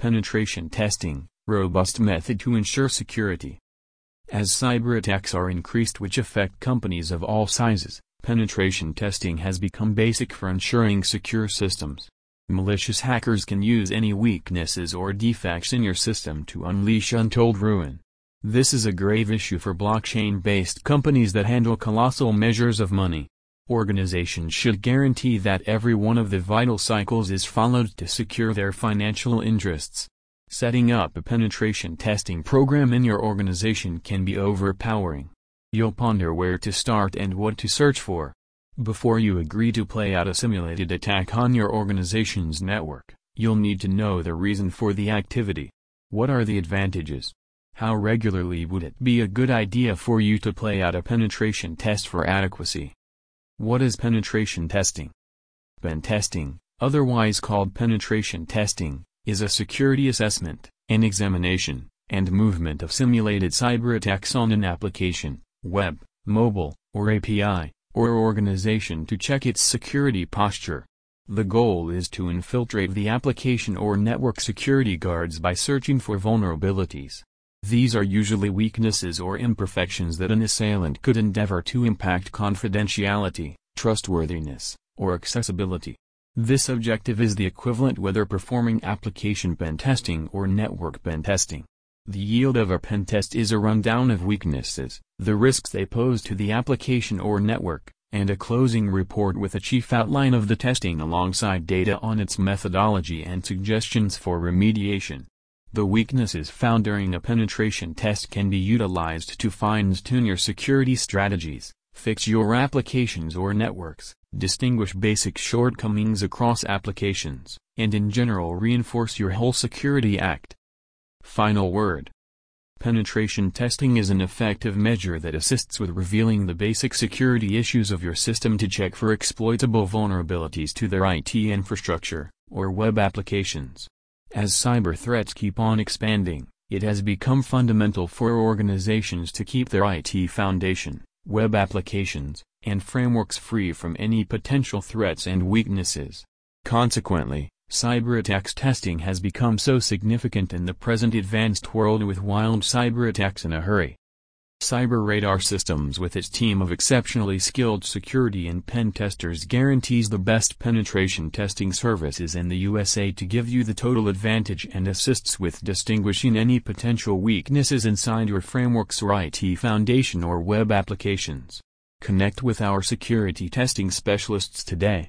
Penetration testing, robust method to ensure security. As cyber attacks are increased which affect companies of all sizes, penetration testing has become basic for ensuring secure systems. Malicious hackers can use any weaknesses or defects in your system to unleash untold ruin. This is a grave issue for blockchain-based companies that handle colossal measures of money. Organizations should guarantee that every one of the vital cycles is followed to secure their financial interests. Setting up a penetration testing program in your organization can be overpowering. You'll ponder where to start and what to search for. Before you agree to play out a simulated attack on your organization's network, you'll need to know the reason for the activity. What are the advantages? How regularly would it be a good idea for you to play out a penetration test for adequacy? What is penetration testing? Pen testing, otherwise called penetration testing, is a security assessment, an examination, and movement of simulated cyber attacks on an application, web, mobile, or API, or organization to check its security posture. The goal is to infiltrate the application or network security guards by searching for vulnerabilities. These are usually weaknesses or imperfections that an assailant could endeavor to impact confidentiality, trustworthiness, or accessibility. This objective is the equivalent whether performing application pen testing or network pen testing. The yield of a pen test is a rundown of weaknesses, the risks they pose to the application or network, and a closing report with a chief outline of the testing alongside data on its methodology and suggestions for remediation. The weaknesses found during a penetration test can be utilized to fine-tune your security strategies, fix your applications or networks, distinguish basic shortcomings across applications, and in general reinforce your whole security act. Final word. Penetration testing is an effective measure that assists with revealing the basic security issues of your system to check for exploitable vulnerabilities to their IT infrastructure, or web applications. As cyber threats keep on expanding, it has become fundamental for organizations to keep their IT foundation, web applications, and frameworks free from any potential threats and weaknesses. Consequently, cyber attacks testing has become so significant in the present advanced world with wild cyber attacks in a hurry. Cyber Radar Systems with its team of exceptionally skilled security and pen testers guarantees the best penetration testing services in the USA to give you the total advantage and assists with distinguishing any potential weaknesses inside your frameworks or IT foundation or web applications. Connect with our security testing specialists today.